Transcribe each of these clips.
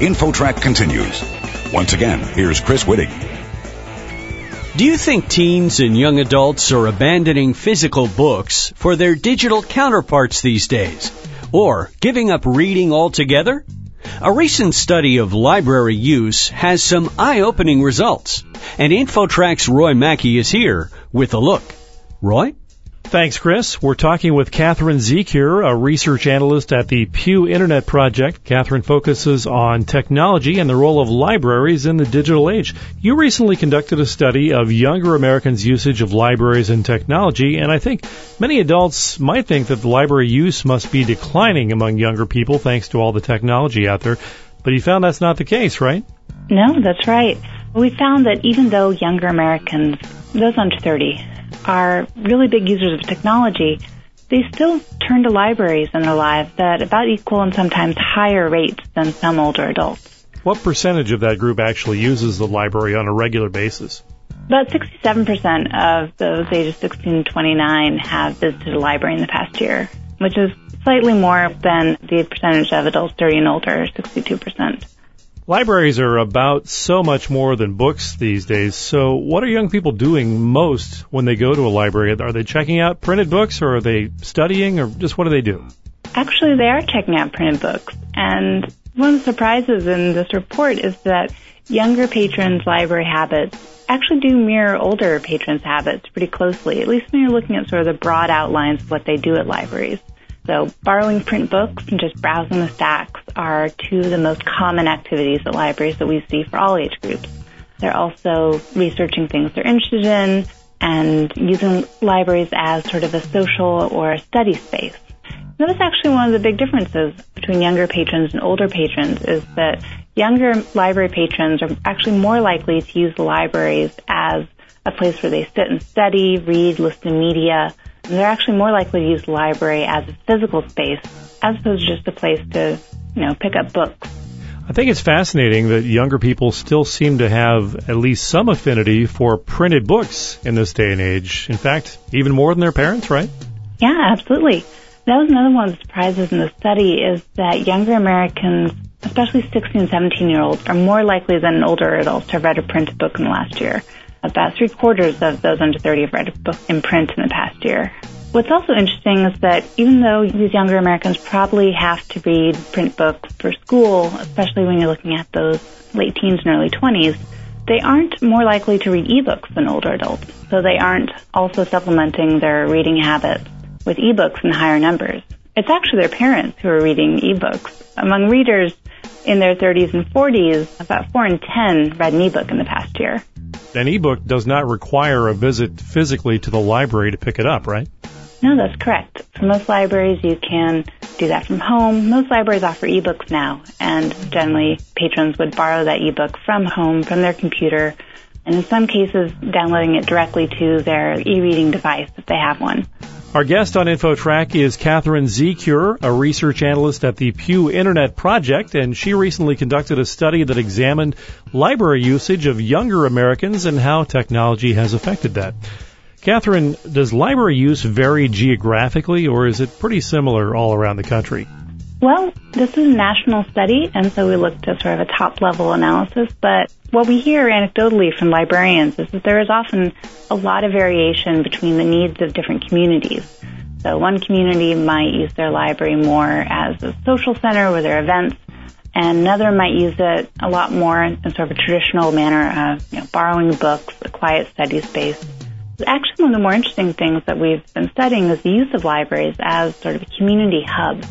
InfoTrack continues. Once again, here's Chris Whitting. Do you think teens and young adults are abandoning physical books for their digital counterparts these days? Or giving up reading altogether? A recent study of library use has some eye-opening results, and InfoTrack's Roy Mackey is here with a look. Roy? Thanks, Chris. We're talking with Kathryn Zickuhr, a research analyst at the Pew Internet Project. Kathryn focuses on technology and the role of libraries in the digital age. You recently conducted a study of younger Americans' usage of libraries and technology, and I think many adults might think that the library use must be declining among younger people thanks to all the technology out there. But you found that's not the case, right? No, that's right. We found that even though younger Americans, those under 30, are really big users of technology, they still turn to libraries in their lives at about equal and sometimes higher rates than some older adults. What percentage of that group actually uses the library on a regular basis? About 67% of those ages 16 to 29 have visited a library in the past year, which is slightly more than the percentage of adults 30 and older, 62%. Libraries are about so much more than books these days. So, what are young people doing most when they go to a library? Are they checking out printed books or are they studying or just what do they do? Actually, they are checking out printed books. And one of the surprises in this report is that younger patrons' library habits actually do mirror older patrons' habits pretty closely, at least when you're looking at sort of the broad outlines of what they do at libraries. So borrowing print books and just browsing the stacks are two of the most common activities at libraries that we see for all age groups. They're also researching things they're interested in and using libraries as sort of a social or study space. Now, that's actually one of the big differences between younger patrons and older patrons is that younger library patrons are actually more likely to use libraries as a place where they sit and study, read, listen to media, they're actually more likely to use the library as a physical space as opposed to just a place to, you know, pick up books. I think it's fascinating that younger people still seem to have at least some affinity for printed books in this day and age. In fact, even more than their parents, right? Yeah, absolutely. That was another one of the surprises in the study is that younger Americans, especially 16 and 17 year olds, are more likely than older adults to have read a printed book in the last year. About three quarters of those under 30 have read a book in print in the past year. What's also interesting is that even though these younger Americans probably have to read print books for school, especially when you're looking at those late teens and early 20s, they aren't more likely to read ebooks than older adults. So they aren't also supplementing their reading habits with ebooks in higher numbers. It's actually their parents who are reading ebooks. Among readers in their 30s and 40s, about 4 in 10 read an ebook in the past year an ebook does not require a visit physically to the library to pick it up, right? No, that's correct. For most libraries, you can do that from home. Most libraries offer ebooks now, and generally patrons would borrow that ebook from home, from their computer, and in some cases, downloading it directly to their e-reading device if they have one. Our guest on InfoTrack is Kathryn Zickuhr, a research analyst at the Pew Internet Project, and she recently conducted a study that examined library usage of younger Americans and how technology has affected that. Kathryn, does library use vary geographically or is it pretty similar all around the country? Well, this is a national study, and so we looked at sort of a top level analysis, but what we hear anecdotally from librarians is that there is often a lot of variation between the needs of different communities. So one community might use their library more as a social center with their events, and another might use it a lot more in sort of a traditional manner of you know, borrowing books, a quiet study space. Actually, one of the more interesting things that we've been studying is the use of libraries as sort of a community hub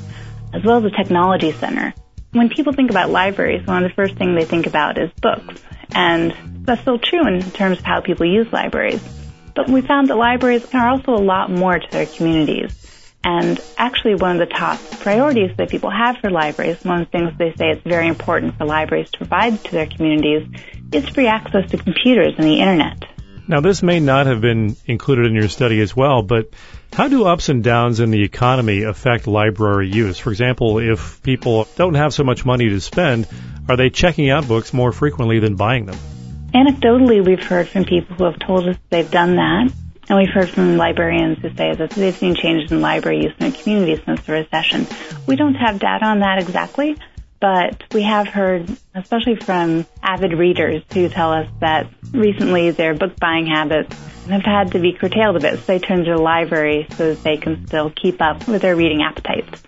as well as a technology center. When people think about libraries, one of the first things they think about is books. And that's still true in terms of how people use libraries. But we found that libraries are also a lot more to their communities. And actually one of the top priorities that people have for libraries, one of the things they say it's very important for libraries to provide to their communities is free access to computers and the internet. Now this may not have been included in your study as well, but how do ups and downs in the economy affect library use? For example, if people don't have so much money to spend, are they checking out books more frequently than buying them? Anecdotally, we've heard from people who have told us they've done that. And we've heard from librarians who say that they've seen changes in library use in their community since the recession. We don't have data on that exactly, but we have heard, especially from avid readers who tell us that recently their book buying habits have had to be curtailed a bit, so they turn to the library so that they can still keep up with their reading appetites.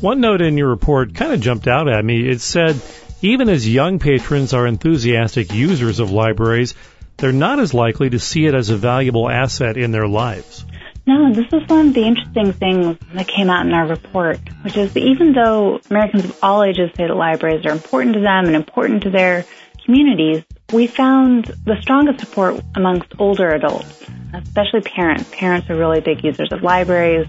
One note in your report kind of jumped out at me. It said, even as young patrons are enthusiastic users of libraries, they're not as likely to see it as a valuable asset in their lives. No, this is one of the interesting things that came out in our report, which is that even though Americans of all ages say that libraries are important to them and important to their communities, we found the strongest support amongst older adults, especially parents. Parents are really big users of libraries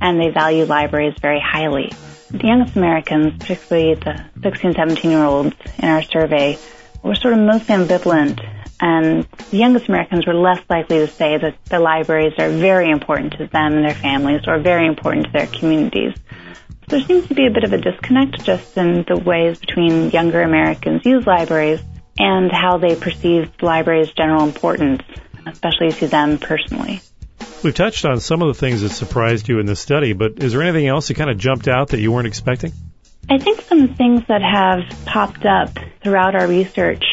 and they value libraries very highly. The youngest Americans, particularly the 16, 17 year olds in our survey, were sort of most ambivalent and the youngest Americans were less likely to say that the libraries are very important to them and their families or very important to their communities. So there seems to be a bit of a disconnect just in the ways between younger Americans use libraries and how they perceive the library's general importance, especially to them personally. We've touched on some of the things that surprised you in this study, but is there anything else that kind of jumped out that you weren't expecting? I think some things that have popped up throughout our research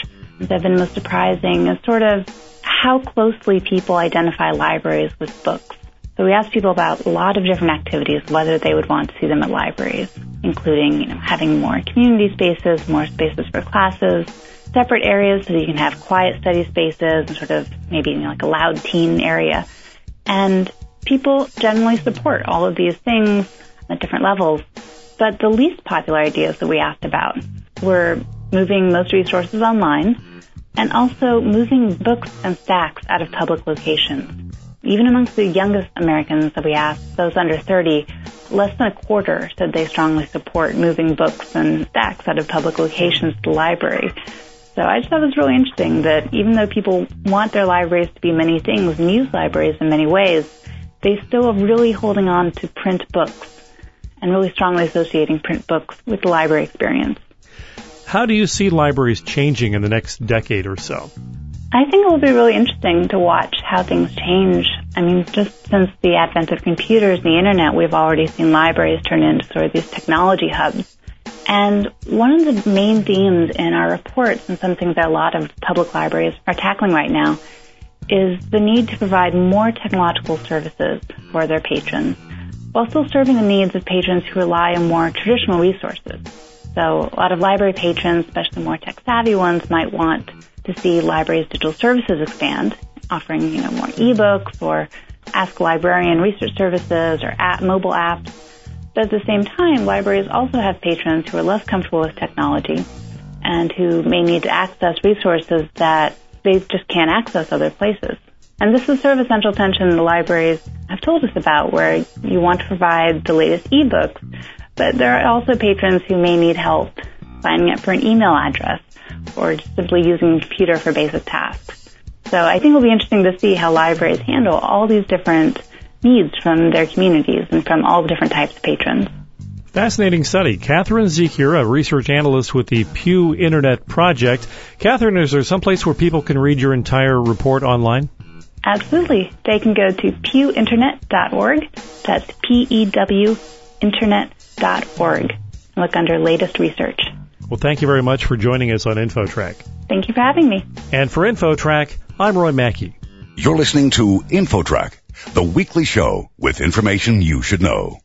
have been most surprising is sort of how closely people identify libraries with books. So we asked people about a lot of different activities, whether they would want to see them at libraries, including, you know, having more community spaces, more spaces for classes, separate areas so you can have quiet study spaces and sort of maybe, you know, like a loud teen area. And people generally support all of these things at different levels. But the least popular ideas that we asked about were moving most resources online, and also moving books and stacks out of public locations. Even amongst the youngest Americans that we asked, those under 30, less than a quarter said they strongly support moving books and stacks out of public locations to the library. So I just thought it was really interesting that even though people want their libraries to be many things use libraries in many ways, they still are really holding on to print books and really strongly associating print books with the library experience. How do you see libraries changing in the next decade or so? I think it will be really interesting to watch how things change. I mean, just since the advent of computers and the internet, we've already seen libraries turn into sort of these technology hubs. And one of the main themes in our reports and something that a lot of public libraries are tackling right now is the need to provide more technological services for their patrons while still serving the needs of patrons who rely on more traditional resources. So a lot of library patrons, especially more tech savvy ones, might want to see libraries' digital services expand, offering you know more mm-hmm. ebooks or Ask Librarian research services or app, mobile apps. But at the same time, libraries also have patrons who are less comfortable with technology and who may need to access resources that they just can't access other places. And this is sort of a central tension the libraries have told us about where you want to provide the latest ebooks, but there are also patrons who may need help signing up for an email address or simply using a computer for basic tasks. So I think it'll be interesting to see how libraries handle all these different needs from their communities and from all the different types of patrons. Fascinating study. Kathryn Zickuhr, a research analyst with the Pew Internet Project. Kathryn, is there some place where people can read your entire report online? Absolutely. They can go to pewinternet.org. That's P-E-W internet org. Look under latest research. Well, thank you very much for joining us on InfoTrack. Thank you for having me. And for InfoTrack, I'm Roy Mackey. You're listening to InfoTrack, the weekly show with information you should know.